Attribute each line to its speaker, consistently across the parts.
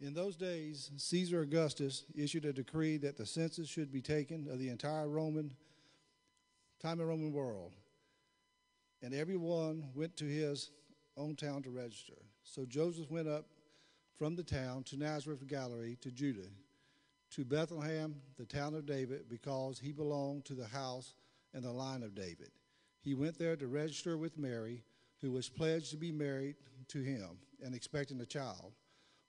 Speaker 1: In those days, Caesar Augustus issued a decree that the census should be taken of the entire Roman time and Roman world, and everyone went to his own town to register. So Joseph went up from the town to Nazareth Galilee to Judah, to Bethlehem, the town of David, because he belonged to the house and the line of David. He went there to register with Mary, who was pledged to be married to him and expecting a child.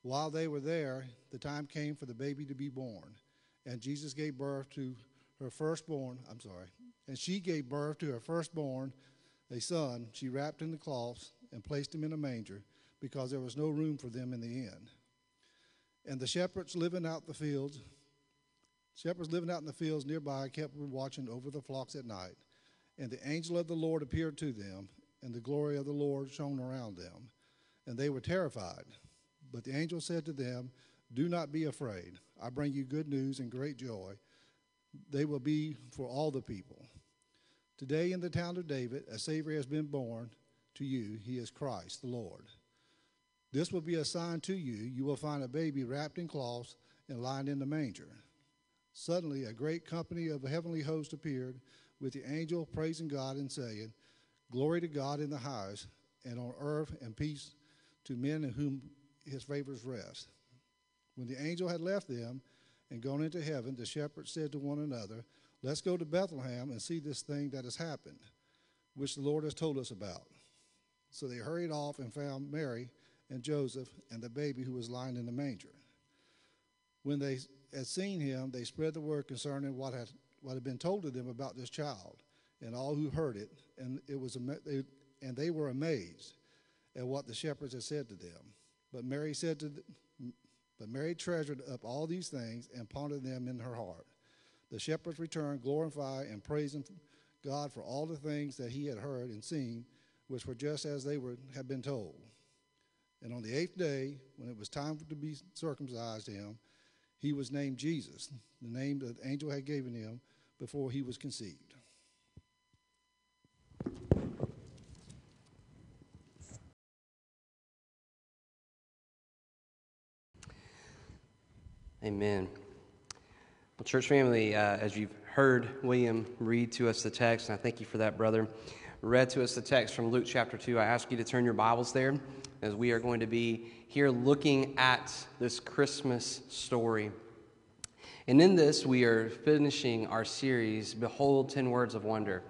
Speaker 1: While they were there, the time came for the baby to be born, and Jesus gave birth to her firstborn. I'm sorry. And she gave birth to her firstborn, a son. She wrapped in the cloths and placed him in a manger because there was no room for them in the inn. And the shepherds living out the fields, shepherds living out in the fields nearby kept watching over the flocks at night. And the angel of the Lord appeared to them, and the glory of the Lord shone around them. And they were terrified. But the angel said to them, Do not be afraid. I bring you good news and great joy. They will be for all the people. Today in the town of David, a Savior has been born to you. He is Christ the Lord. This will be a sign to you. You will find a baby wrapped in cloths and lying in the manger. Suddenly, a great company of heavenly host appeared with the angel praising God and saying, Glory to God in the highest, and on earth and peace to men in whom his favors rest. When the angel had left them and gone into heaven, the shepherds said to one another, Let's go to Bethlehem and see this thing that has happened, which the Lord has told us about. So they hurried off and found Mary and Joseph and the baby who was lying in the manger. When they had seen him, they spread the word concerning what had, what had been told to them about this child, and all who heard it, and, it was, and they were amazed at what the shepherds had said to them. But Mary said to, the, but Mary treasured up all these things and pondered them in her heart. The shepherds returned, glorifying and praising God for all the things that he had heard and seen, which were just as they were had been told. And on the eighth day, when it was time to be circumcised him, he was named Jesus, the name that the angel had given him before he was conceived.
Speaker 2: Amen. Well, church family, uh, as you've heard William read to us the text, and I thank you for that, brother, read to us the text from Luke chapter 2, I ask you to turn your Bibles there as we are going to be here looking at this Christmas story. And in this, we are finishing our series, Behold 10 Words of Wonder.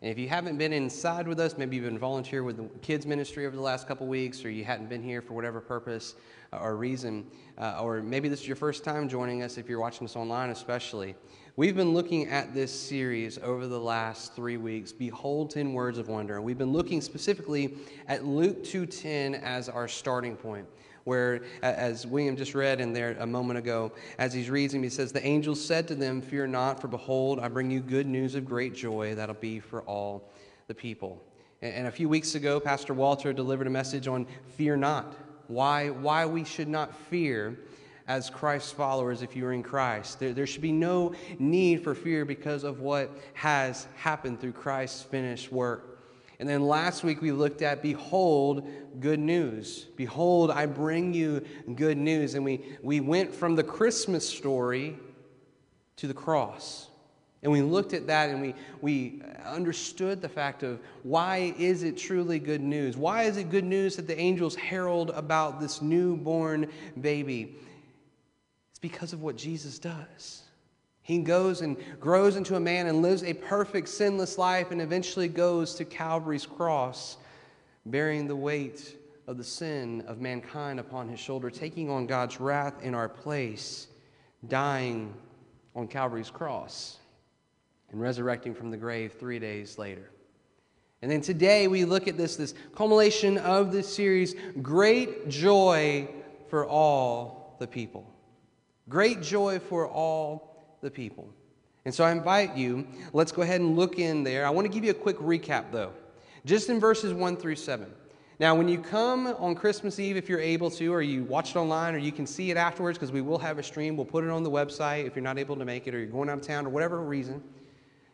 Speaker 2: And if you haven't been inside with us, maybe you've been volunteer with the kids ministry over the last couple weeks, or you hadn't been here for whatever purpose uh, or reason, uh, or maybe this is your first time joining us if you're watching us online, especially. We've been looking at this series over the last three weeks, Behold 10 Words of Wonder. And we've been looking specifically at Luke 2.10 as our starting point where, as William just read in there a moment ago, as he's reading, he says, The angel said to them, Fear not, for behold, I bring you good news of great joy that'll be for all the people. And a few weeks ago, Pastor Walter delivered a message on fear not, why, why we should not fear as Christ's followers if you're in Christ. There, there should be no need for fear because of what has happened through Christ's finished work. And then last week we looked at Behold, good news. Behold, I bring you good news. And we, we went from the Christmas story to the cross. And we looked at that and we, we understood the fact of why is it truly good news? Why is it good news that the angels herald about this newborn baby? It's because of what Jesus does. He goes and grows into a man and lives a perfect, sinless life and eventually goes to Calvary's cross, bearing the weight of the sin of mankind upon his shoulder, taking on God's wrath in our place, dying on Calvary's cross, and resurrecting from the grave three days later. And then today we look at this, this culmination of this series great joy for all the people. Great joy for all the people. And so I invite you, let's go ahead and look in there. I want to give you a quick recap, though, just in verses 1 through 7. Now, when you come on Christmas Eve, if you're able to, or you watch it online, or you can see it afterwards, because we will have a stream, we'll put it on the website if you're not able to make it, or you're going out of town, or whatever reason,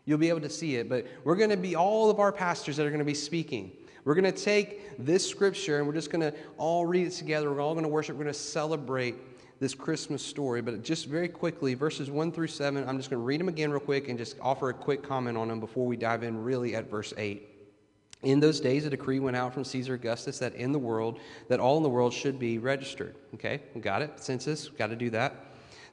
Speaker 2: you'll be able to see it. But we're going to be all of our pastors that are going to be speaking. We're going to take this scripture and we're just going to all read it together. We're all going to worship. We're going to celebrate this Christmas story, but just very quickly, verses 1 through 7, I'm just going to read them again real quick and just offer a quick comment on them before we dive in really at verse 8. In those days, a decree went out from Caesar Augustus that in the world, that all in the world should be registered. Okay, we got it. Census, got to do that.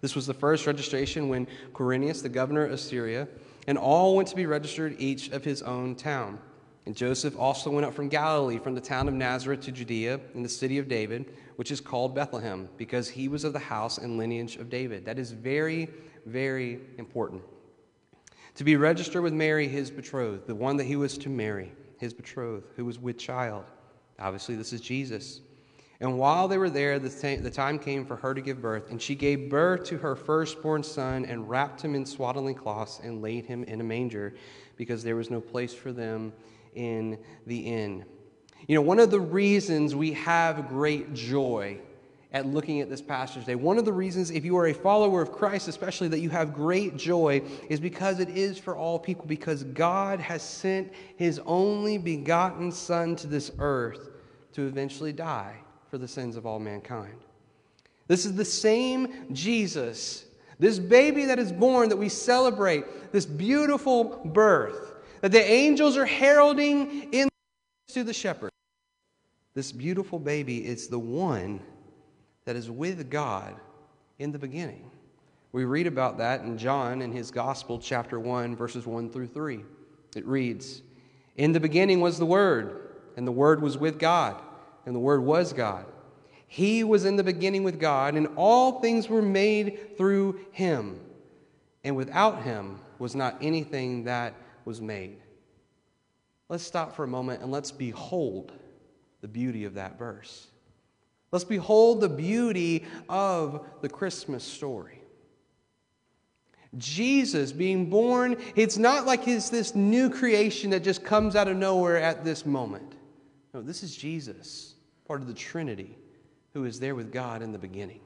Speaker 2: This was the first registration when Quirinius, the governor of Syria, and all went to be registered, each of his own town. And Joseph also went up from Galilee, from the town of Nazareth to Judea, in the city of David, which is called Bethlehem, because he was of the house and lineage of David. That is very, very important. To be registered with Mary, his betrothed, the one that he was to marry, his betrothed, who was with child. Obviously, this is Jesus. And while they were there, the, time came for her to give birth, and she gave birth to her firstborn son and wrapped him in swaddling cloths and laid him in a manger because there was no place for them in the inn. You know, one of the reasons we have great joy at looking at this passage today, one of the reasons, if you are a follower of Christ, especially that you have great joy, is because it is for all people, because God has sent his only begotten Son to this earth to eventually die for the sins of all mankind. This is the same Jesus, this baby that is born that we celebrate, this beautiful birth that the angels are heralding in to the shepherd. This beautiful baby is the one that is with God in the beginning. We read about that in John in his Gospel, chapter 1, verses 1 through 3. It reads In the beginning was the Word, and the Word was with God, and the Word was God. He was in the beginning with God, and all things were made through him. And without him was not anything that was made. Let's stop for a moment and let's behold the beauty of that verse. Let's behold the beauty of the Christmas story. Jesus being born, it's not like he's this new creation that just comes out of nowhere at this moment. No, this is Jesus, part of the Trinity, who is there with God in the beginning.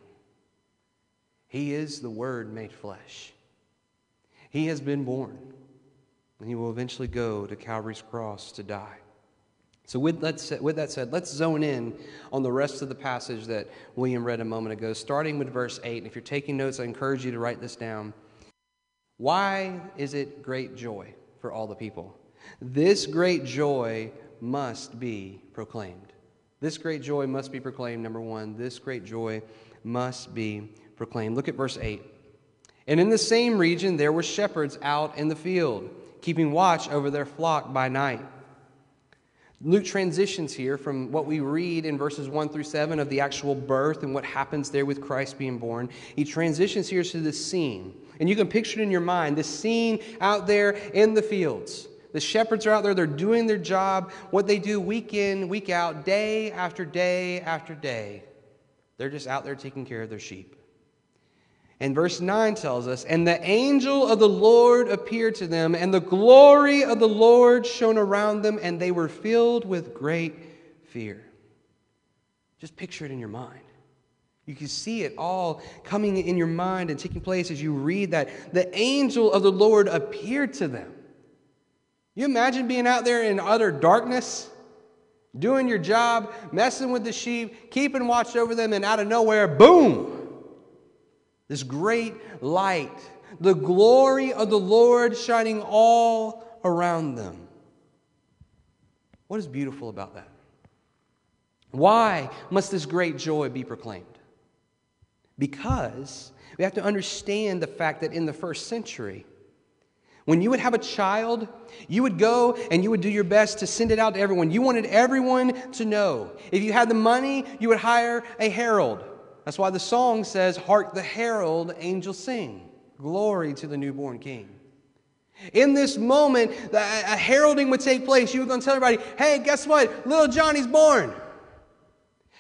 Speaker 2: He is the Word made flesh. He has been born and he will eventually go to Calvary's cross to die. So, with that, said, with that said, let's zone in on the rest of the passage that William read a moment ago, starting with verse 8. And if you're taking notes, I encourage you to write this down. Why is it great joy for all the people? This great joy must be proclaimed. This great joy must be proclaimed, number one. This great joy must be proclaimed. Look at verse 8. And in the same region, there were shepherds out in the field keeping watch over their flock by night. Luke transitions here from what we read in verses 1 through 7 of the actual birth and what happens there with Christ being born. He transitions here to this scene. And you can picture it in your mind this scene out there in the fields. The shepherds are out there, they're doing their job, what they do week in, week out, day after day after day. They're just out there taking care of their sheep. And verse 9 tells us, And the angel of the Lord appeared to them, and the glory of the Lord shone around them, and they were filled with great fear. Just picture it in your mind. You can see it all coming in your mind and taking place as you read that. The angel of the Lord appeared to them. You imagine being out there in utter darkness, doing your job, messing with the sheep, keeping watch over them, and out of nowhere, boom! This great light, the glory of the Lord shining all around them. What is beautiful about that? Why must this great joy be proclaimed? Because we have to understand the fact that in the first century, when you would have a child, you would go and you would do your best to send it out to everyone. You wanted everyone to know. If you had the money, you would hire a herald. That's why the song says, Hark the herald angels sing. Glory to the newborn king. In this moment, a heralding would take place. You were going to tell everybody, hey, guess what? Little Johnny's born.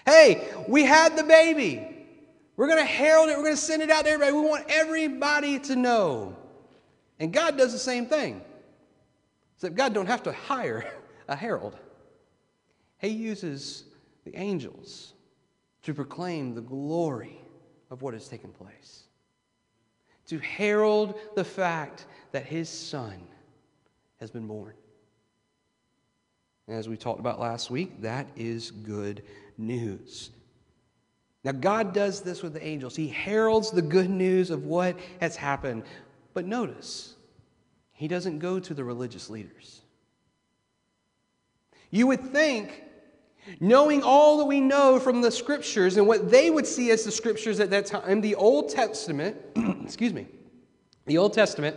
Speaker 2: Hey, we had the baby. We're going to herald it. We're going to send it out to everybody. We want everybody to know. And God does the same thing. Except God don't have to hire a herald. He uses the angels to proclaim the glory of what has taken place, to herald the fact that his son has been born. As we talked about last week, that is good news. Now, God does this with the angels. He heralds the good news of what has happened. But notice, He doesn't go to the religious leaders. You would think, knowing all that we know from the scriptures and what they would see as the scriptures at that time, the Old Testament, excuse me, the Old Testament,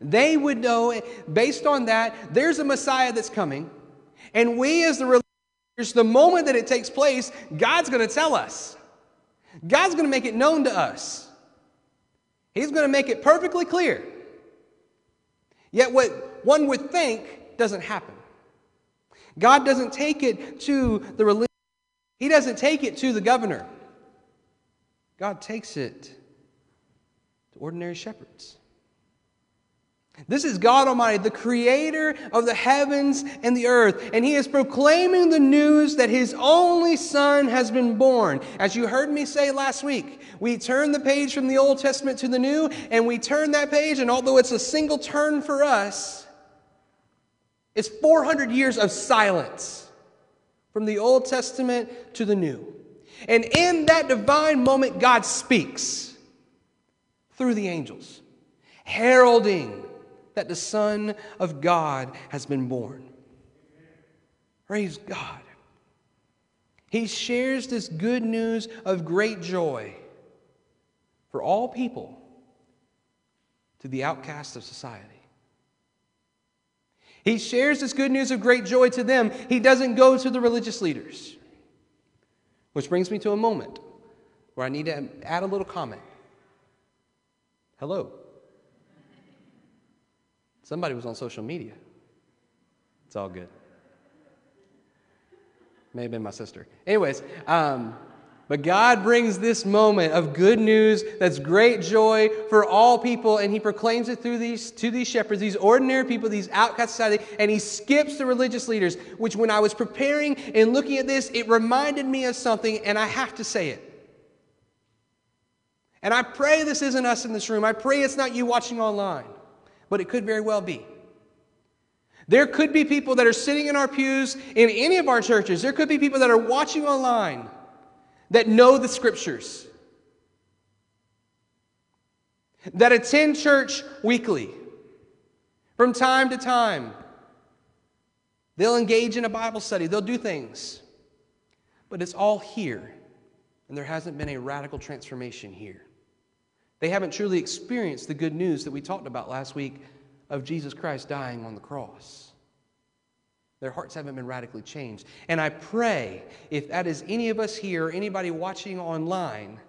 Speaker 2: they would know, based on that, there's a Messiah that's coming. And we, as the religious, the moment that it takes place, God's going to tell us. God's going to make it known to us. He's going to make it perfectly clear. Yet, what one would think doesn't happen. God doesn't take it to the religion, He doesn't take it to the governor. God takes it to ordinary shepherds. This is God Almighty, the creator of the heavens and the earth, and He is proclaiming the news that His only Son has been born. As you heard me say last week, we turn the page from the Old Testament to the New, and we turn that page, and although it's a single turn for us, it's 400 years of silence from the Old Testament to the New. And in that divine moment, God speaks through the angels, heralding that the Son of God has been born. Praise God. He shares this good news of great joy for all people to the outcasts of society. He shares this good news of great joy to them. He doesn't go to the religious leaders. Which brings me to a moment where I need to add a little comment. Hello. Somebody was on social media. It's all good. May have been my sister. Anyways, um, but God brings this moment of good news that's great joy for all people, and He proclaims it through these to these shepherds, these ordinary people, these outcast society, and He skips the religious leaders. Which, when I was preparing and looking at this, it reminded me of something, and I have to say it. And I pray this isn't us in this room. I pray it's not you watching online but it could very well be. There could be people that are sitting in our pews in any of our churches. There could be people that are watching online that know the scriptures, that attend church weekly from time to time. They'll engage in a Bible study, they'll do things. But it's all here, and there hasn't been a radical transformation here. They haven't truly experienced the good news that we talked about last week of Jesus Christ dying on the cross. Their hearts haven't been radically changed. And I pray, if that is any of us here anybody watching online,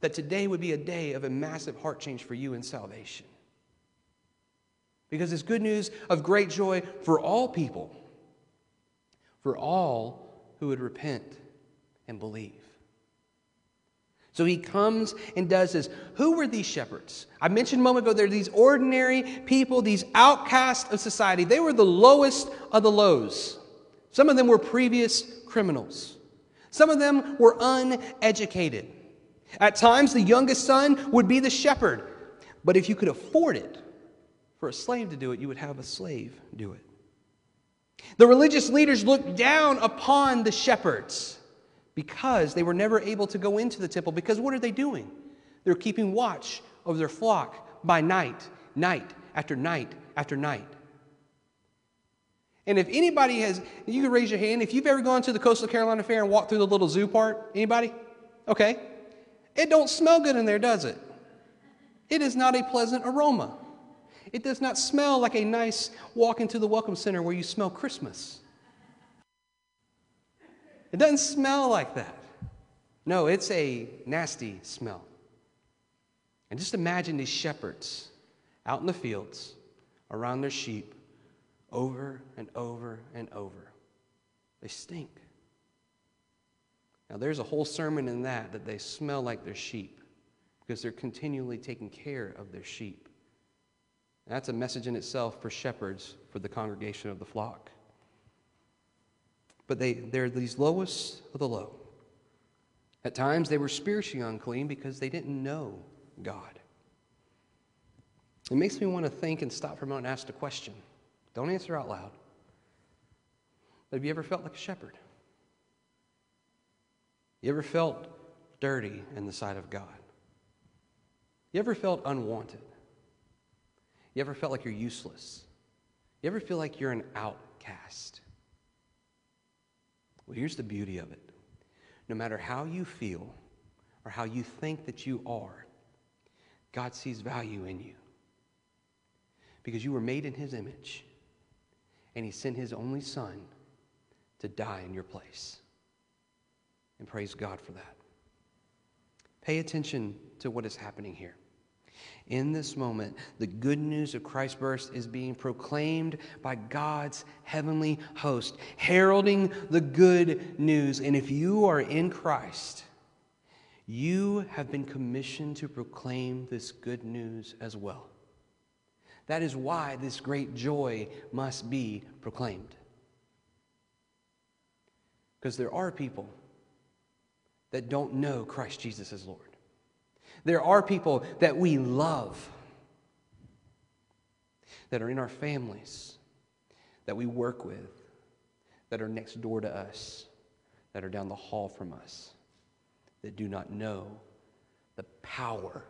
Speaker 2: that today would be a day of a massive heart change for you in salvation. Because it's good news of great joy for all people, for all who would repent and believe. So he comes and does this. Who were these shepherds? I mentioned a moment ago, they're these ordinary people, these outcasts of society. They were the lowest of the lows. Some of them were previous criminals, some of them were uneducated. At times, the youngest son would be the shepherd. But if you could afford it for a slave to do it, you would have a slave do it. The religious leaders looked down upon the shepherds because they were never able to go into the temple. Because what are they doing? They're keeping watch over their flock by night, night after night after night. And if anybody has, you can raise your hand. If you've ever gone to the Coastal Carolina Fair and walked through the little zoo part, anybody? Okay. It don't smell good in there, does it? It is not a pleasant aroma. It does not smell like a nice walk into the Welcome Center where you smell Christmas. It doesn't smell like that. No, it's a nasty smell. And just imagine these shepherds out in the fields around their sheep over and over and over. They stink. Now, there's a whole sermon in that that they smell like their sheep because they're continually taking care of their sheep. That's a message in itself for shepherds for the congregation of the flock but they, they're these lowest of the low. At times, they were spiritually unclean because they didn't know God. It makes me want to think and stop for a moment and ask a question. Don't answer out loud. But have you ever felt like a shepherd? You ever felt dirty in the sight of God? You ever felt unwanted? You ever felt like you're useless? You ever feel like you're an outcast? Well, here's the beauty of it. No matter how you feel or how you think that you are, God sees value in you. Because you were made in His image, and He sent His only Son to die in your place. And praise God for that. Pay attention to what is happening here. In this moment, the good news of Christ's birth is being proclaimed by God's heavenly host, heralding the good news. And if you are in Christ, you have been commissioned to proclaim this good news as well. That is why this great joy must be proclaimed. Because there are people that don't know Christ Jesus as Lord. There are people that we love that are in our families, that we work with, that are next door to us, that are down the hall from us, that do not know the power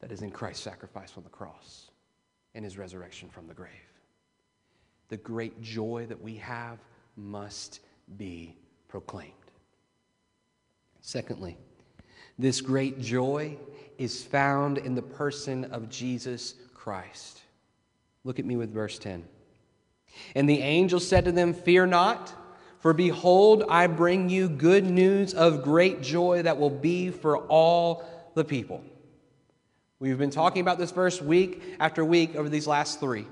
Speaker 2: that is in Christ's sacrifice on the cross and his resurrection from the grave. The great joy that we have must be proclaimed. Secondly, this great joy is found in the person of Jesus Christ. Look at me with verse 10. And the angel said to them, Fear not, for behold, I bring you good news of great joy that will be for all the people. We've been talking about this verse week after week over these last three.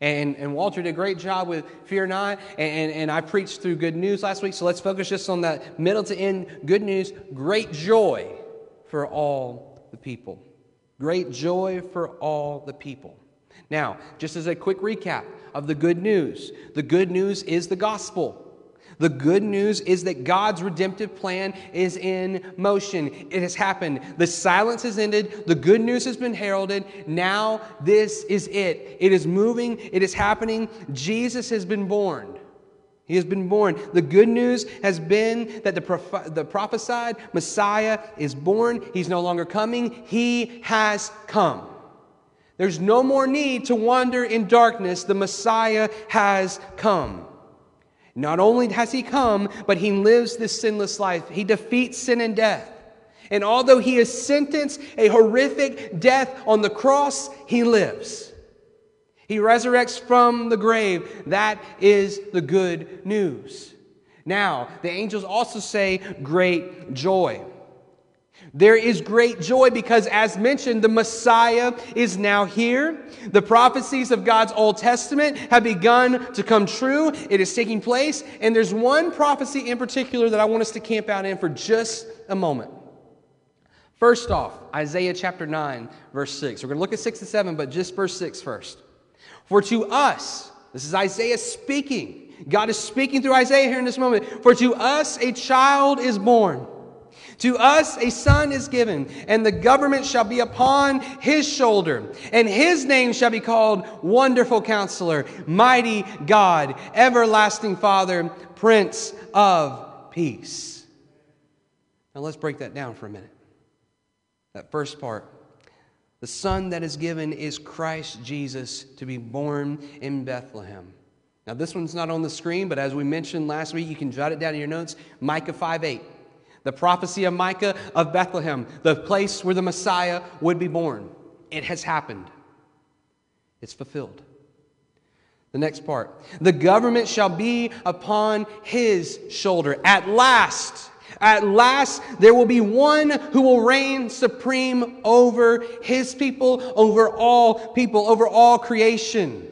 Speaker 2: And, and Walter did a great job with Fear Not, and, and I preached through good news last week, so let's focus just on that middle to end good news. Great joy for all the people. Great joy for all the people. Now, just as a quick recap of the good news the good news is the gospel. The good news is that God's redemptive plan is in motion. It has happened. The silence has ended. The good news has been heralded. Now, this is it. It is moving. It is happening. Jesus has been born. He has been born. The good news has been that the, proph- the prophesied Messiah is born. He's no longer coming. He has come. There's no more need to wander in darkness. The Messiah has come. Not only has he come, but he lives this sinless life. He defeats sin and death. And although he is sentenced a horrific death on the cross, he lives. He resurrects from the grave. That is the good news. Now, the angels also say great joy. There is great joy because, as mentioned, the Messiah is now here. The prophecies of God's Old Testament have begun to come true. It is taking place. And there's one prophecy in particular that I want us to camp out in for just a moment. First off, Isaiah chapter 9, verse 6. We're going to look at 6 and 7, but just verse 6 first. For to us, this is Isaiah speaking. God is speaking through Isaiah here in this moment. For to us a child is born. To us a son is given, and the government shall be upon his shoulder, and his name shall be called Wonderful Counselor, Mighty God, Everlasting Father, Prince of Peace. Now let's break that down for a minute. That first part. The son that is given is Christ Jesus to be born in Bethlehem. Now, this one's not on the screen, but as we mentioned last week, you can jot it down in your notes Micah 5 8. The prophecy of Micah of Bethlehem, the place where the Messiah would be born. It has happened, it's fulfilled. The next part the government shall be upon his shoulder. At last, at last, there will be one who will reign supreme over his people, over all people, over all creation.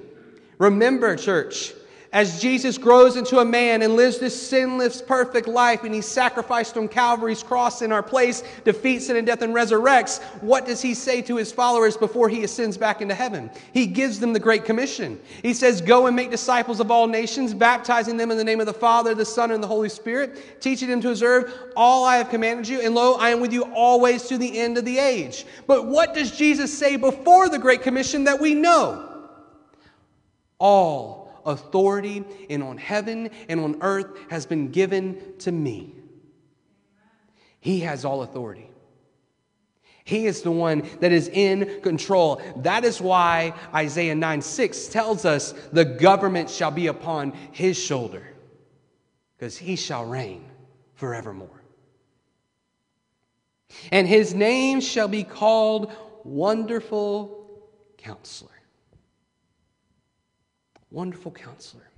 Speaker 2: Remember, church, as Jesus grows into a man and lives this sinless, perfect life, and he's sacrificed on Calvary's cross in our place, defeats sin and death, and resurrects, what does he say to his followers before he ascends back into heaven? He gives them the Great Commission. He says, Go and make disciples of all nations, baptizing them in the name of the Father, the Son, and the Holy Spirit, teaching them to observe all I have commanded you, and lo, I am with you always to the end of the age. But what does Jesus say before the Great Commission that we know? All authority and on heaven and on earth has been given to me. He has all authority. He is the one that is in control. That is why Isaiah 9 6 tells us the government shall be upon his shoulder, because he shall reign forevermore. And his name shall be called Wonderful Counselor. Wonderful Counselor.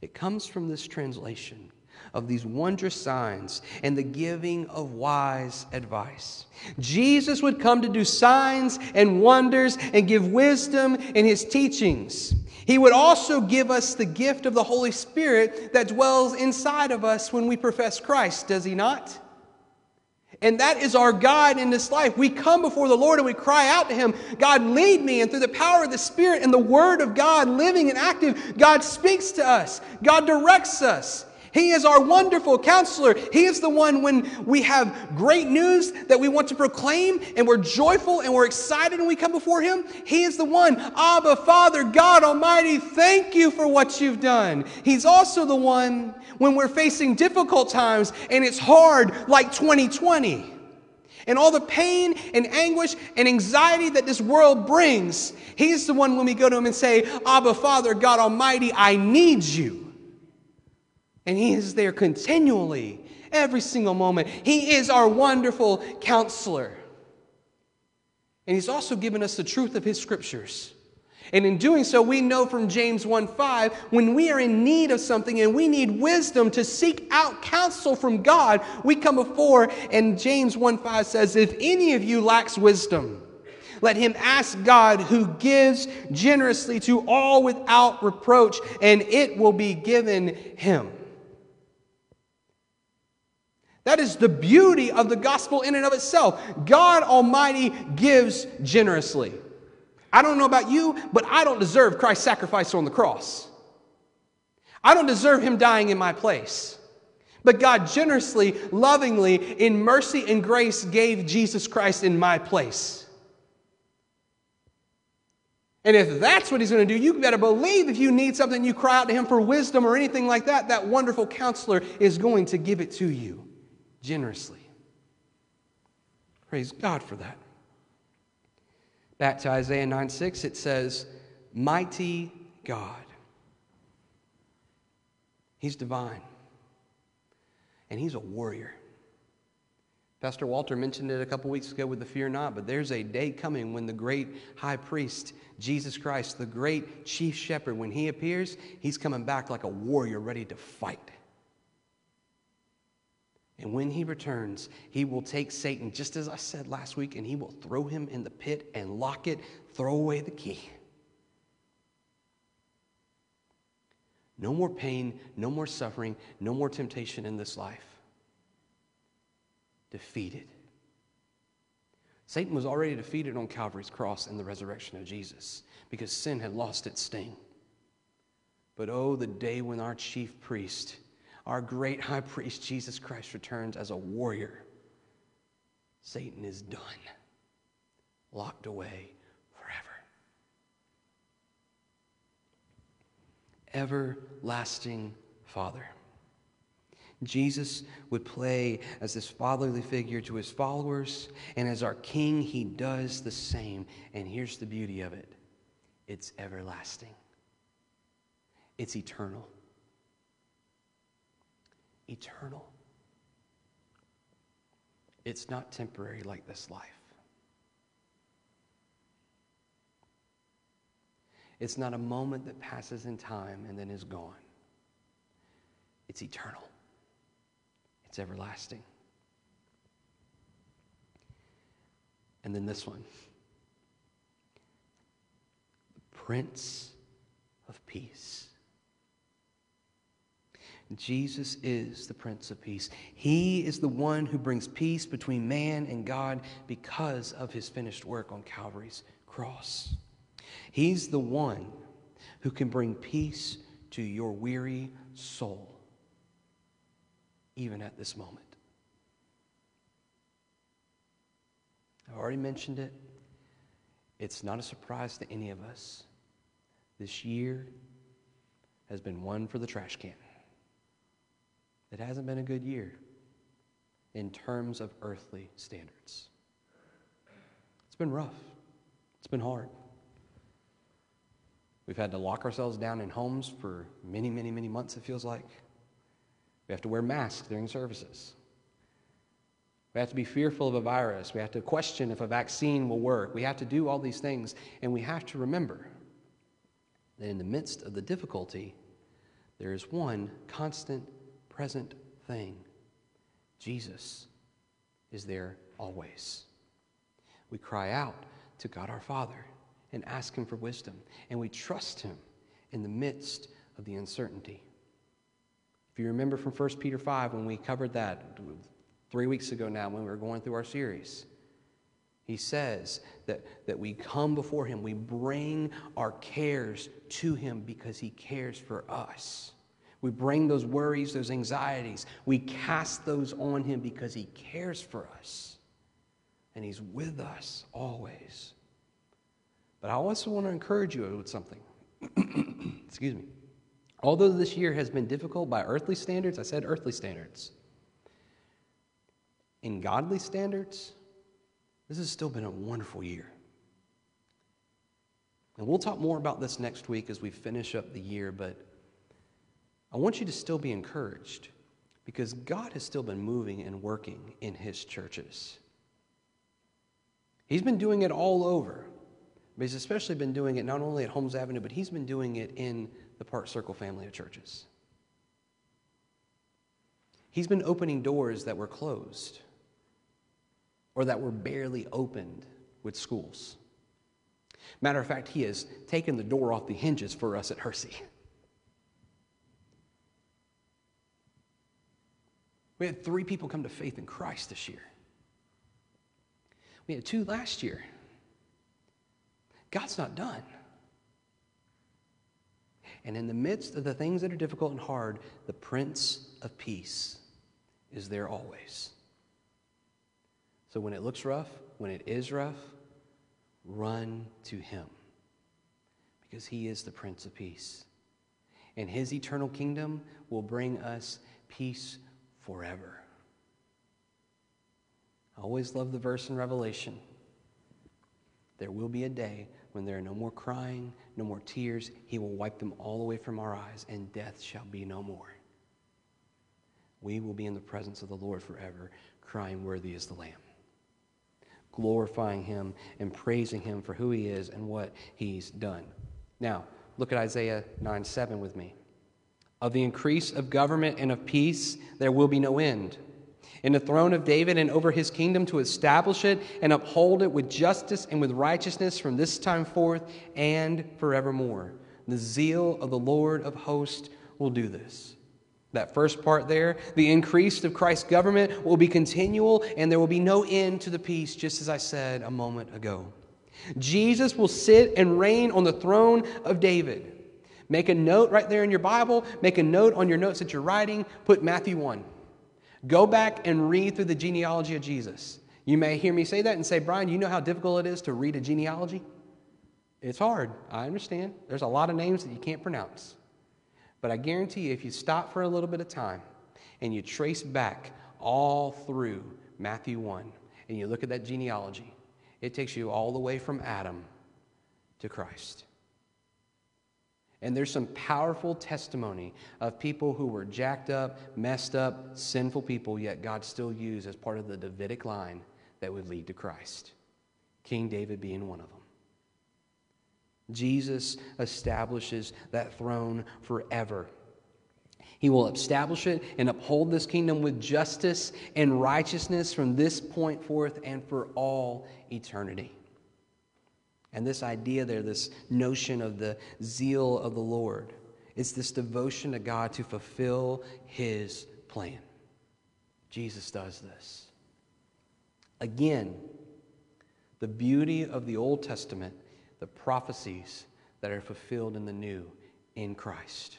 Speaker 2: It comes from this translation of these wondrous signs and the giving of wise advice. Jesus would come to do signs and wonders and give wisdom in his teachings. He would also give us the gift of the Holy Spirit that dwells inside of us when we profess Christ, does he not? And that is our guide in this life. We come before the Lord and we cry out to Him, God, lead me. And through the power of the Spirit and the Word of God living and active, God speaks to us, God directs us. He is our wonderful counselor. He is the one when we have great news that we want to proclaim and we're joyful and we're excited and we come before Him. He is the one, Abba, Father, God Almighty, thank you for what you've done. He's also the one when we're facing difficult times and it's hard, like 2020. And all the pain and anguish and anxiety that this world brings, He's the one when we go to Him and say, Abba, Father, God Almighty, I need you. And He is there continually, every single moment. He is our wonderful counselor. And He's also given us the truth of His scriptures. And in doing so, we know from James 1 5, when we are in need of something and we need wisdom to seek out counsel from God, we come before, and James 1 5 says, If any of you lacks wisdom, let him ask God who gives generously to all without reproach, and it will be given him. That is the beauty of the gospel in and of itself. God Almighty gives generously. I don't know about you, but I don't deserve Christ's sacrifice on the cross. I don't deserve him dying in my place. But God generously, lovingly, in mercy and grace gave Jesus Christ in my place. And if that's what he's going to do, you better believe if you need something, you cry out to him for wisdom or anything like that, that wonderful counselor is going to give it to you generously. Praise God for that. Back to Isaiah 9 6, it says, Mighty God. He's divine. And he's a warrior. Pastor Walter mentioned it a couple weeks ago with the Fear Not, but there's a day coming when the great high priest, Jesus Christ, the great chief shepherd, when he appears, he's coming back like a warrior ready to fight. And when he returns, he will take Satan, just as I said last week, and he will throw him in the pit and lock it, throw away the key. No more pain, no more suffering, no more temptation in this life. Defeated. Satan was already defeated on Calvary's cross in the resurrection of Jesus because sin had lost its sting. But oh, the day when our chief priest our great high priest, Jesus Christ, returns as a warrior. Satan is done, locked away forever. Everlasting Father. Jesus would play as this fatherly figure to his followers, and as our king, he does the same. And here's the beauty of it it's everlasting, it's eternal eternal. It's not temporary like this life. It's not a moment that passes in time and then is gone. It's eternal, it's everlasting. And then this one the Prince of Peace. Jesus is the Prince of Peace. He is the one who brings peace between man and God because of his finished work on Calvary's cross. He's the one who can bring peace to your weary soul, even at this moment. I've already mentioned it. It's not a surprise to any of us. This year has been one for the trash can. It hasn't been a good year. in terms of earthly standards. It's been rough, it's been hard. We've had to lock ourselves down in homes for many, many, many months, it feels like. We have to wear masks during services. We have to be fearful of a virus. We have to question if a vaccine will work. We have to do all these things. And we have to remember that in the midst of the difficulty, there is one constant, present thing Jesus is there always. We cry out to God our Father and ask Him for wisdom, and we trust Him in the midst of the uncertainty. If you remember from 1 Peter 5, when we covered that three weeks ago now, when we were going through our series, he says that, that we come before Him, we bring our cares to Him because He cares for us. We bring those worries, those anxieties, we cast those on Him because He cares for us. And He's with us always. But I also want to encourage you with something. Excuse me. Although this year has been difficult by earthly standards, I said earthly standards. In godly standards, this has still been a wonderful year. And we'll talk more about this next week as we finish up the year, but I want you to still be encouraged because God has still been moving and working in His churches. He's been doing it all over, but He's especially been doing it not only at Holmes Avenue, but He's been doing it in the Park Circle family of churches. He's been opening doors that were closed or that were barely opened with schools. Matter of fact, he has taken the door off the hinges for us at Hersey. We had three people come to faith in Christ this year. We had two last year. God's not done. And in the midst of the things that are difficult and hard, the Prince of Peace is there always. So when it looks rough, when it is rough, run to him because he is the Prince of Peace. And his eternal kingdom will bring us peace forever. I always love the verse in Revelation. There will be a day when there are no more crying, no more tears. He will wipe them all away from our eyes, and death shall be no more. We will be in the presence of the Lord forever, crying, Worthy is the Lamb glorifying him and praising him for who he is and what he's done. Now, look at Isaiah 9 7 with me. Of the increase of government and of peace, there will be no end. In the throne of David and over his kingdom to establish it and uphold it with justice and with righteousness from this time forth and forevermore. The zeal of the Lord of hosts will do this. That first part there, the increase of Christ's government will be continual and there will be no end to the peace, just as I said a moment ago. Jesus will sit and reign on the throne of David. Make a note right there in your Bible, make a note on your notes that you're writing, put Matthew 1. Go back and read through the genealogy of Jesus. You may hear me say that and say, Brian, you know how difficult it is to read a genealogy? It's hard. I understand. There's a lot of names that you can't pronounce. But I guarantee you, if you stop for a little bit of time and you trace back all through Matthew 1 and you look at that genealogy, it takes you all the way from Adam to Christ. And there's some powerful testimony of people who were jacked up, messed up, sinful people, yet God still used as part of the Davidic line that would lead to Christ. King David being one of them. Jesus establishes that throne forever. He will establish it and uphold this kingdom with justice and righteousness from this point forth and for all eternity. And this idea there, this notion of the zeal of the Lord, it's this devotion to God to fulfill his plan. Jesus does this. Again, the beauty of the Old Testament the prophecies that are fulfilled in the new in Christ.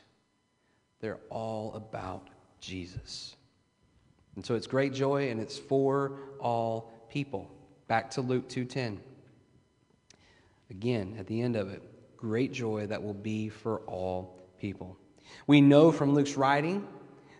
Speaker 2: They're all about Jesus. And so it's great joy and it's for all people. Back to Luke 2:10. Again, at the end of it, great joy that will be for all people. We know from Luke's writing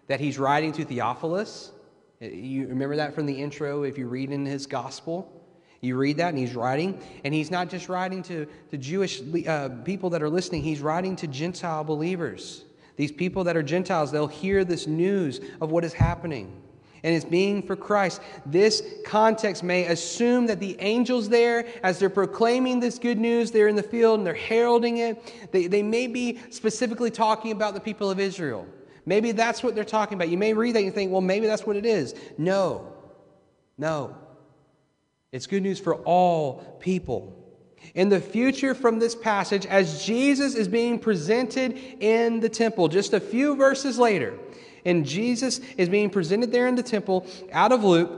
Speaker 2: that he's writing to Theophilus, You remember that from the intro if you read in his gospel? You read that, and he's writing, and he's not just writing to, to Jewish uh, people that are listening, he's writing to Gentile believers. These people that are Gentiles, they'll hear this news of what is happening. And it's being for Christ. This context may assume that the angels there, as they're proclaiming this good news, they're in the field and they're heralding it. They, they may be specifically talking about the people of Israel. Maybe that's what they're talking about. You may read that and think, well, maybe that's what it is. No, no. It's good news for all people. In the future, from this passage, as Jesus is being presented in the temple, just a few verses later, and Jesus is being presented there in the temple out of Luke,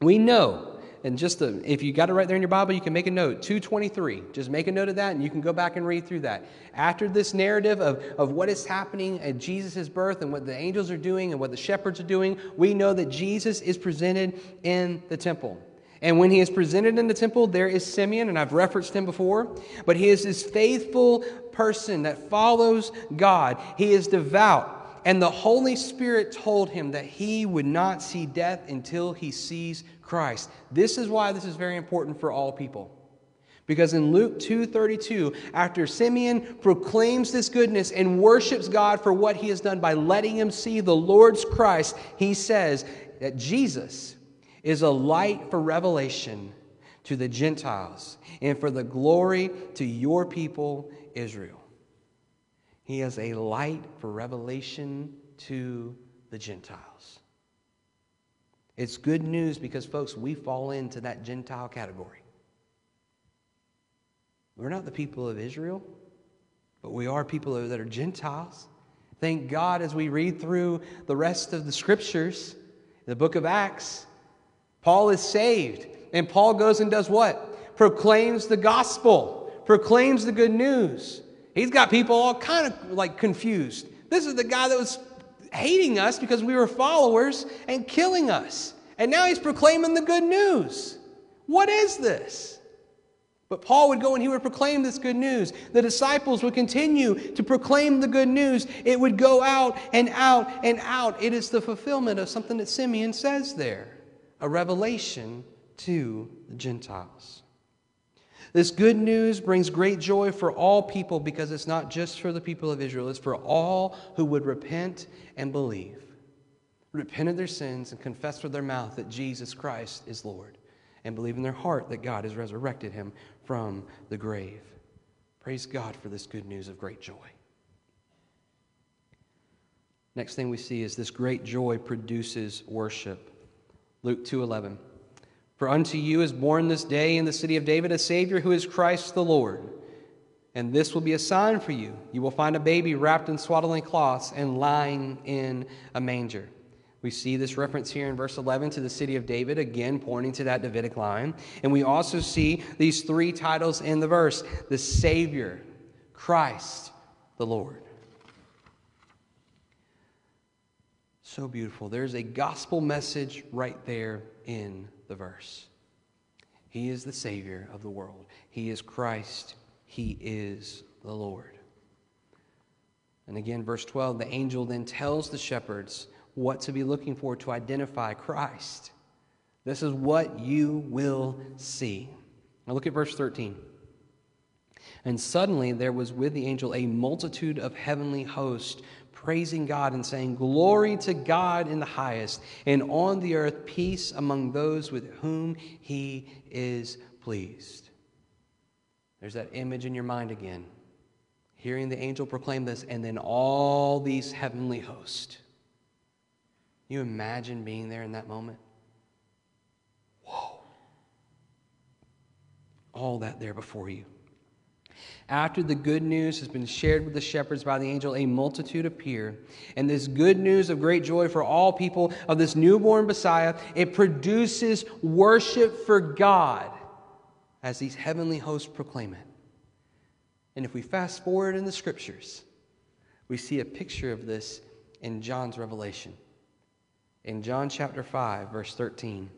Speaker 2: we know and just if you got it right there in your Bible, you can make a note. 223. Just make a note of that, and you can go back and read through that. After this narrative of, of what is happening at Jesus' birth and what the angels are doing and what the shepherds are doing, we know that Jesus is presented in the temple. And when he is presented in the temple, there is Simeon, and I've referenced him before, but he is this faithful person that follows God. He is devout. And the Holy Spirit told him that he would not see death until he sees Christ. This is why this is very important for all people. Because in Luke 2:32, after Simeon proclaims this goodness and worships God for what he has done by letting him see the Lord's Christ, he says that Jesus is a light for revelation to the Gentiles and for the glory to your people, Israel. He is a light for revelation to the Gentiles. It's good news because, folks, we fall into that Gentile category. We're not the people of Israel, but we are people that are Gentiles. Thank God as we read through the rest of the scriptures, the book of Acts, Paul is saved. And Paul goes and does what? Proclaims the gospel, proclaims the good news. He's got people all kind of like confused. This is the guy that was hating us because we were followers and killing us. And now he's proclaiming the good news. What is this? But Paul would go and he would proclaim this good news. The disciples would continue to proclaim the good news. It would go out and out and out. It is the fulfillment of something that Simeon says there a revelation to the Gentiles. This good news brings great joy for all people because it's not just for the people of Israel, it's for all who would repent and believe. Repent of their sins and confess with their mouth that Jesus Christ is Lord, and believe in their heart that God has resurrected him from the grave. Praise God for this good news of great joy. Next thing we see is this great joy produces worship. Luke 2:11. For unto you is born this day in the city of David a savior who is Christ the Lord. And this will be a sign for you. You will find a baby wrapped in swaddling cloths and lying in a manger. We see this reference here in verse 11 to the city of David, again pointing to that Davidic line. And we also see these three titles in the verse the Savior, Christ, the Lord. So beautiful. There's a gospel message right there in the verse. He is the Savior of the world, He is Christ, He is the Lord. And again, verse 12 the angel then tells the shepherds what to be looking for to identify Christ. This is what you will see. Now look at verse 13. And suddenly there was with the angel a multitude of heavenly hosts praising God and saying, Glory to God in the highest, and on the earth peace among those with whom he is pleased. There's that image in your mind again. Hearing the angel proclaim this, and then all these heavenly hosts. You imagine being there in that moment? Whoa. All that there before you. After the good news has been shared with the shepherds by the angel, a multitude appear. And this good news of great joy for all people of this newborn Messiah, it produces worship for God as these heavenly hosts proclaim it. And if we fast forward in the scriptures, we see a picture of this in John's revelation. In John chapter 5, verse 13,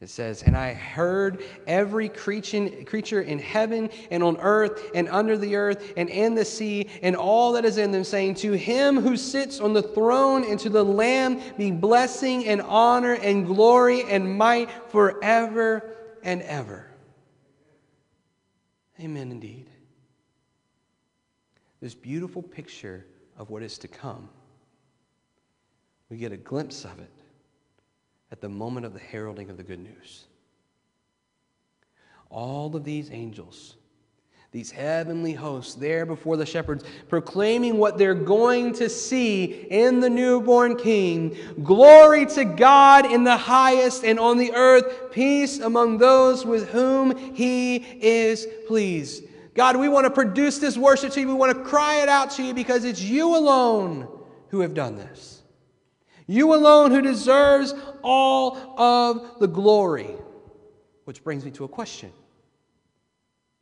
Speaker 2: It says, And I heard every creature in heaven and on earth and under the earth and in the sea and all that is in them, saying, To him who sits on the throne and to the Lamb be blessing and honor and glory and might forever and ever. Amen, indeed. This beautiful picture of what is to come. We get a glimpse of it at the moment of the heralding of the good news. All of these angels, these heavenly hosts there before the shepherds, proclaiming what they're going to see in the newborn king. Glory to God in the highest, and on the earth, peace among those with whom he is pleased. God, we want to produce this worship to you. We want to cry it out to you because it's you alone who have done this. You alone who deserves all of the glory. Which brings me to a question.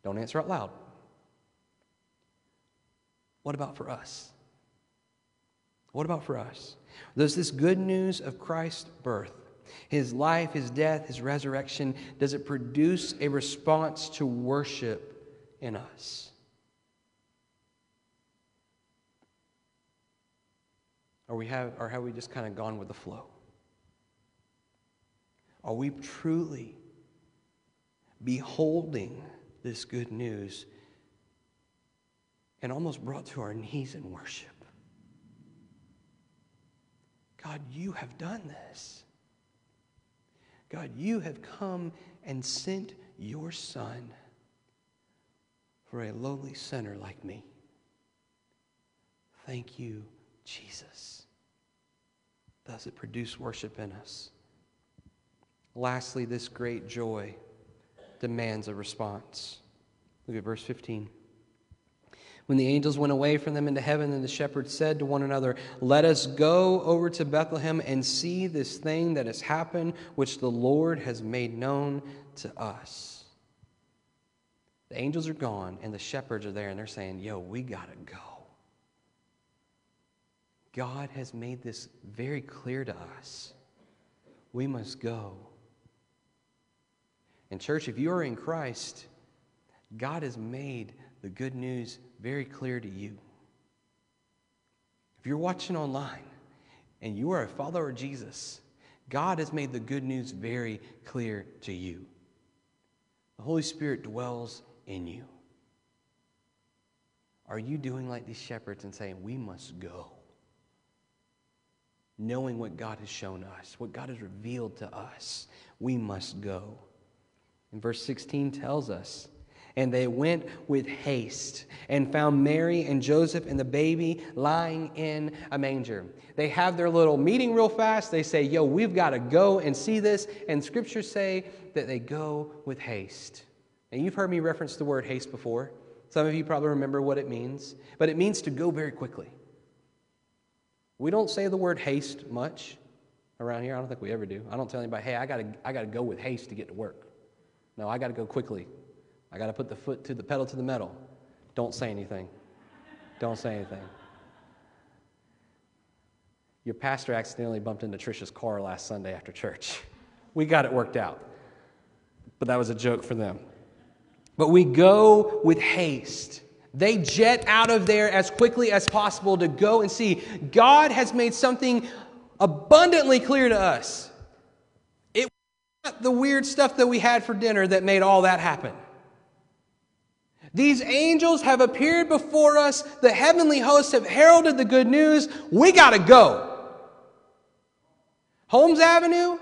Speaker 2: Don't answer out loud. What about for us? What about for us? Does this good news of Christ's birth, his life, his death, his resurrection, does it produce a response to worship in us? Or, we have, or have we just kind of gone with the flow? Are we truly beholding this good news and almost brought to our knees in worship? God, you have done this. God, you have come and sent your Son for a lowly sinner like me. Thank you, Jesus does it produce worship in us? Lastly, this great joy demands a response. Look at verse 15. When the angels went away from them into heaven, then the shepherds said to one another, Let us go over to Bethlehem and see this thing that has happened, which the Lord has made known to us. The angels are gone, and the shepherds are there, and they're saying, Yo, we got to go. God has made this very clear to us. We must go. And, church, if you are in Christ, God has made the good news very clear to you. If you're watching online and you are a follower of Jesus, God has made the good news very clear to you. The Holy Spirit dwells in you. Are you doing like these shepherds and saying, We must go? Knowing what God has shown us, what God has revealed to us, we must go. And verse 16 tells us, and they went with haste and found Mary and Joseph and the baby lying in a manger. They have their little meeting real fast. They say, Yo, we've got to go and see this. And scriptures say that they go with haste. And you've heard me reference the word haste before. Some of you probably remember what it means, but it means to go very quickly. We don't say the word haste much around here. I don't think we ever do. I don't tell anybody, hey, I got to I gotta go with haste to get to work. No, I got to go quickly. I got to put the foot to the pedal to the metal. Don't say anything. Don't say anything. Your pastor accidentally bumped into Trisha's car last Sunday after church. We got it worked out. But that was a joke for them. But we go with haste. They jet out of there as quickly as possible to go and see. God has made something abundantly clear to us. It was not the weird stuff that we had for dinner that made all that happen. These angels have appeared before us. The heavenly hosts have heralded the good news. We got to go. Holmes Avenue,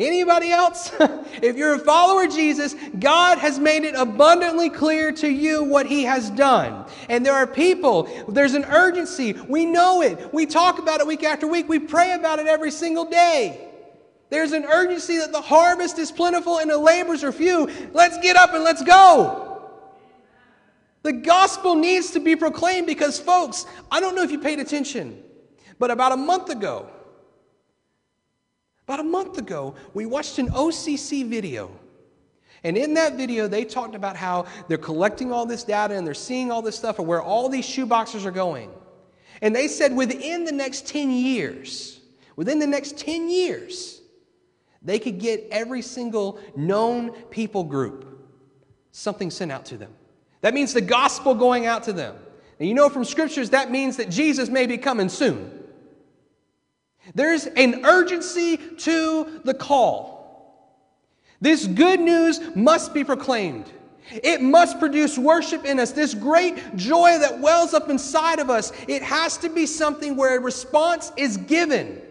Speaker 2: Anybody else? if you're a follower of Jesus, God has made it abundantly clear to you what He has done. And there are people, there's an urgency. We know it. We talk about it week after week. We pray about it every single day. There's an urgency that the harvest is plentiful and the laborers are few. Let's get up and let's go. The gospel needs to be proclaimed because, folks, I don't know if you paid attention, but about a month ago, about a month ago, we watched an OCC video. And in that video, they talked about how they're collecting all this data and they're seeing all this stuff and where all these shoeboxes are going. And they said within the next 10 years, within the next 10 years, They could get every single known people group something sent out to them. That means the gospel going out to them. And you know from scriptures that means that Jesus may be coming soon. There's an urgency to the call. This good news must be proclaimed. It must produce worship in us, this great joy that wells up inside of us. It has to be something where a response is given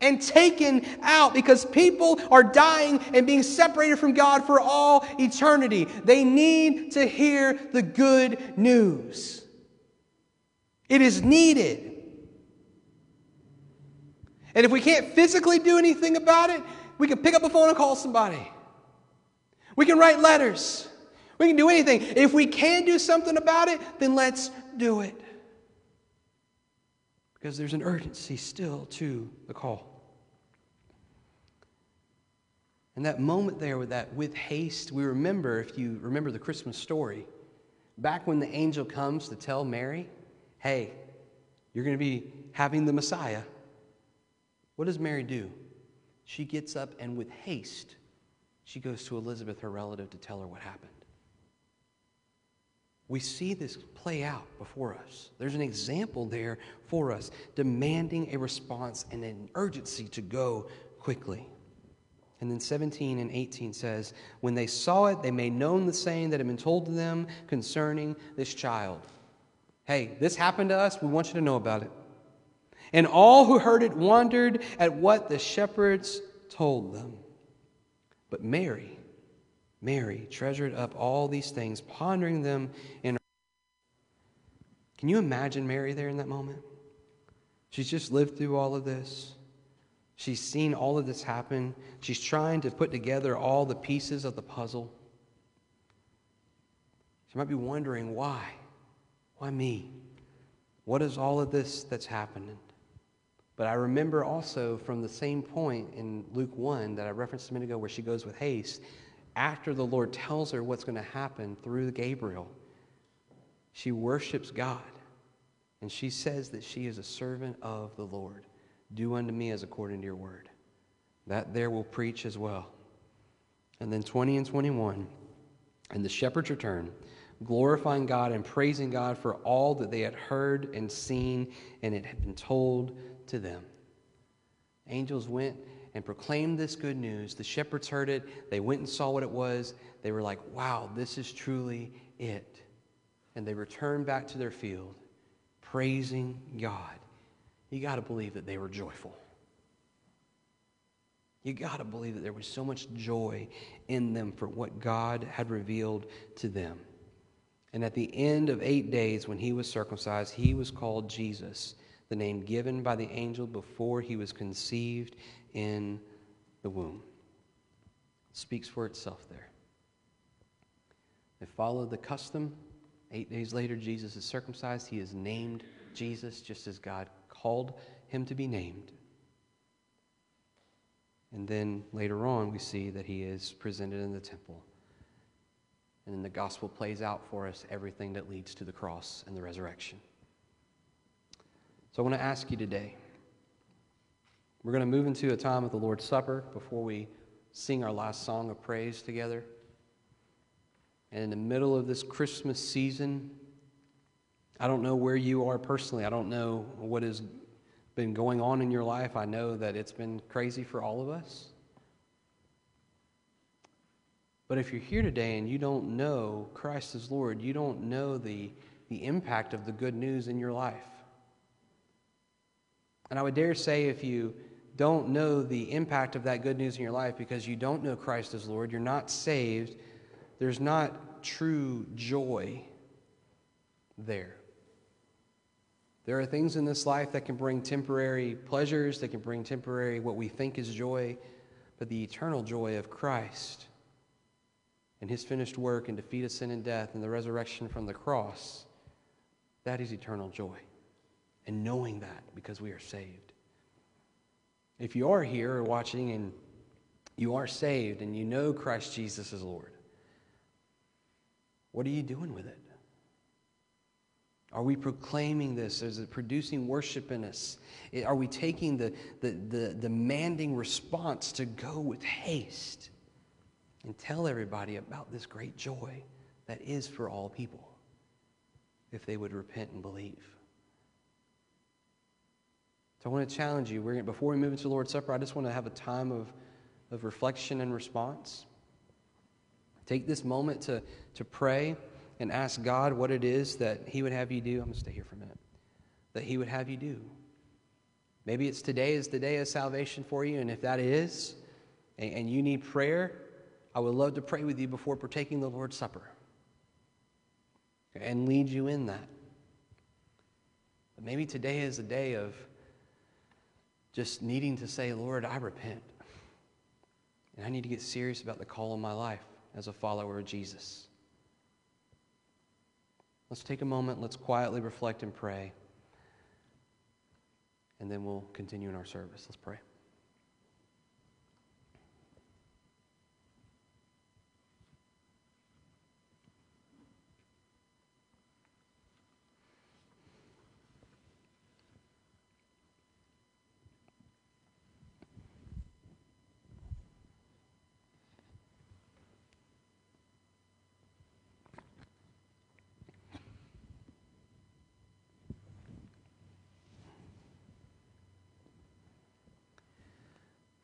Speaker 2: and taken out because people are dying and being separated from God for all eternity. They need to hear the good news. It is needed. And if we can't physically do anything about it, we can pick up a phone and call somebody. We can write letters. We can do anything. If we can do something about it, then let's do it. Because there's an urgency still to the call. And that moment there with that with haste, we remember, if you remember the Christmas story, back when the angel comes to tell Mary, hey, you're going to be having the Messiah. What does Mary do? She gets up and with haste, she goes to Elizabeth, her relative, to tell her what happened. We see this play out before us. There's an example there for us, demanding a response and an urgency to go quickly. And then 17 and 18 says, When they saw it, they made known the saying that had been told to them concerning this child. Hey, this happened to us. We want you to know about it. And all who heard it wondered at what the shepherds told them. But Mary, Mary treasured up all these things, pondering them in her. Can you imagine Mary there in that moment? She's just lived through all of this. She's seen all of this happen. She's trying to put together all the pieces of the puzzle. She might be wondering why? Why me? What is all of this that's happening? But I remember also from the same point in Luke 1 that I referenced a minute ago where she goes with haste, after the Lord tells her what's going to happen through Gabriel, she worships God. And she says that she is a servant of the Lord. Do unto me as according to your word. That there will preach as well. And then 20 and 21. And the shepherds return, glorifying God and praising God for all that they had heard and seen, and it had been told to them. Angels went and proclaimed this good news. The shepherds heard it. They went and saw what it was. They were like, wow, this is truly it. And they returned back to their field, praising God you got to believe that they were joyful. You got to believe that there was so much joy in them for what God had revealed to them. And at the end of eight days, when he was circumcised, he was called Jesus, the name given by the angel before he was conceived in the womb. It speaks for itself there. They followed the custom. Eight days later, Jesus is circumcised. He is named Jesus, just as God called him to be named. And then later on, we see that he is presented in the temple. And then the gospel plays out for us everything that leads to the cross and the resurrection. So I want to ask you today. We're going to move into a time of the Lord's Supper before we sing our last song of praise together. And in the middle of this Christmas season, I don't know where you are personally. I don't know what has been going on in your life. I know that it's been crazy for all of us. But if you're here today and you don't know Christ as Lord, you don't know the, the impact of the good news in your life. And I would dare say if you don't know the impact of that good news in your life because you don't know Christ as Lord, you're not saved, there's not true joy there. There are things in this life that can bring temporary pleasures, that can bring temporary what we think is joy, but the eternal joy of Christ and his finished work and defeat of sin and death and the resurrection from the cross, that is eternal joy. And knowing that because we are saved. If you are here or watching and you are saved and you know Christ Jesus is Lord, what are you doing with it? Are we proclaiming this? Is it producing worship in us? Are we taking the, the, the demanding response to go with haste and tell everybody about this great joy that is for all people if they would repent and believe? So I want to challenge you. We're, before we move into the Lord's Supper, I just want to have a time of, of reflection and response. Take this moment to, to pray and ask God what it is that He would have you do. I'm going to stay here for a minute. That He would have you do. Maybe it's today is the day of salvation for you, and if that is, and, and you need prayer, I would love to pray with you before partaking the Lord's Supper and lead you in that. But maybe today is a day of just needing to say, Lord, I repent. And I need to get serious about the call of my life as a follower of Jesus. Let's take a moment, let's quietly reflect and pray, and then we'll continue in our service. Let's pray.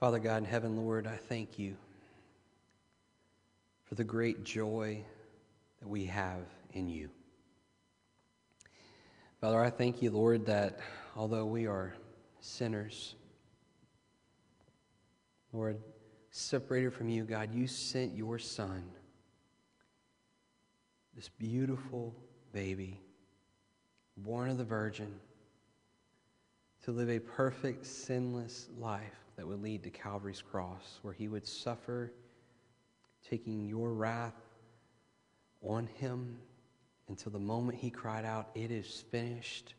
Speaker 2: Father God in heaven, Lord, I thank you for the great joy that we have in you. Father, I thank you, Lord, that although we are sinners, Lord, separated from you, God, you sent your Son, this beautiful baby, born of the Virgin, to live a perfect, sinless life that would lead to Calvary's cross, where he would suffer, taking your wrath on him until the moment he cried out, It is finished,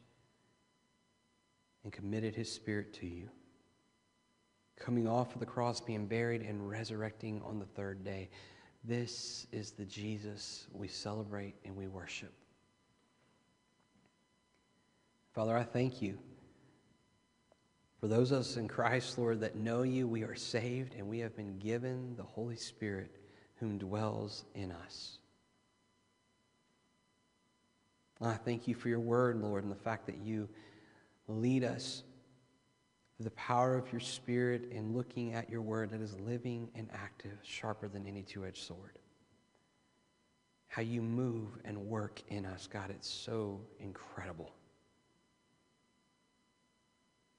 Speaker 2: and committed his spirit to you. Coming off of the cross, being buried, and resurrecting on the third day. This is the Jesus we celebrate and we worship. Father, I thank you for those of us in Christ, Lord, that know you, we are saved and we have been given the Holy Spirit whom dwells in us. I thank you for your word, Lord, and the fact that you lead us through the power of your Spirit in looking at your word that is living and active, sharper than any two edged sword. How you move and work in us, God, it's so incredible.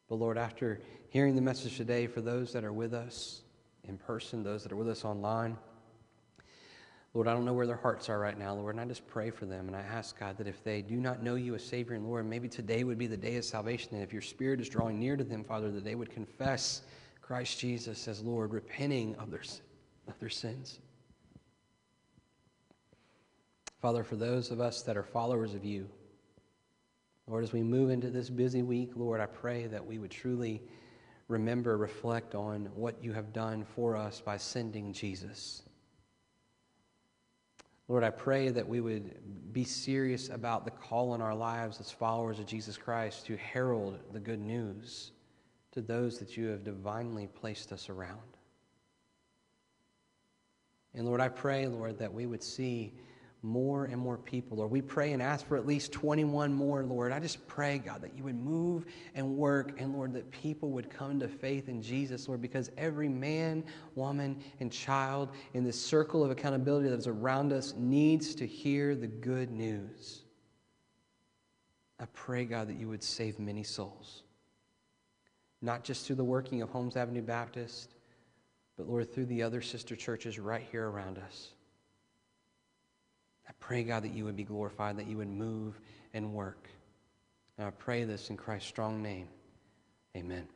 Speaker 2: But Lord, after hearing the message today, for those that are with us in person, those that are with us online, Lord, I don't know where their hearts are right now, Lord, and I just pray for them. And I ask, God, that if they do not know you as Savior and Lord, maybe today would be the day of salvation. And if your Spirit is drawing near to them, Father, that they would confess Christ Jesus as Lord, repenting of their, of their sins. Father, for those of us that are followers of you, Lord, as we move into this busy week, Lord, I pray that we would truly remember, reflect on what you have done for us by sending Jesus. Lord, I pray that we would be serious about the call in our lives as followers of Jesus Christ to herald the good news to those that you have divinely placed us around. And Lord, I pray, Lord, that we would see more and more people. Lord, we pray and ask for at least 21 more, Lord. I just pray, God, that you would move and work, and Lord, that people would come to faith in Jesus, Lord, because every man, woman, and child in this circle of accountability that is around us needs to hear the good news. I pray, God, that you would save many souls, not just through the working of Holmes Avenue Baptist, but Lord, through the other sister churches right here around us. I pray, God, that you would be glorified, that you would move and work. And I pray this in Christ's strong name. Amen.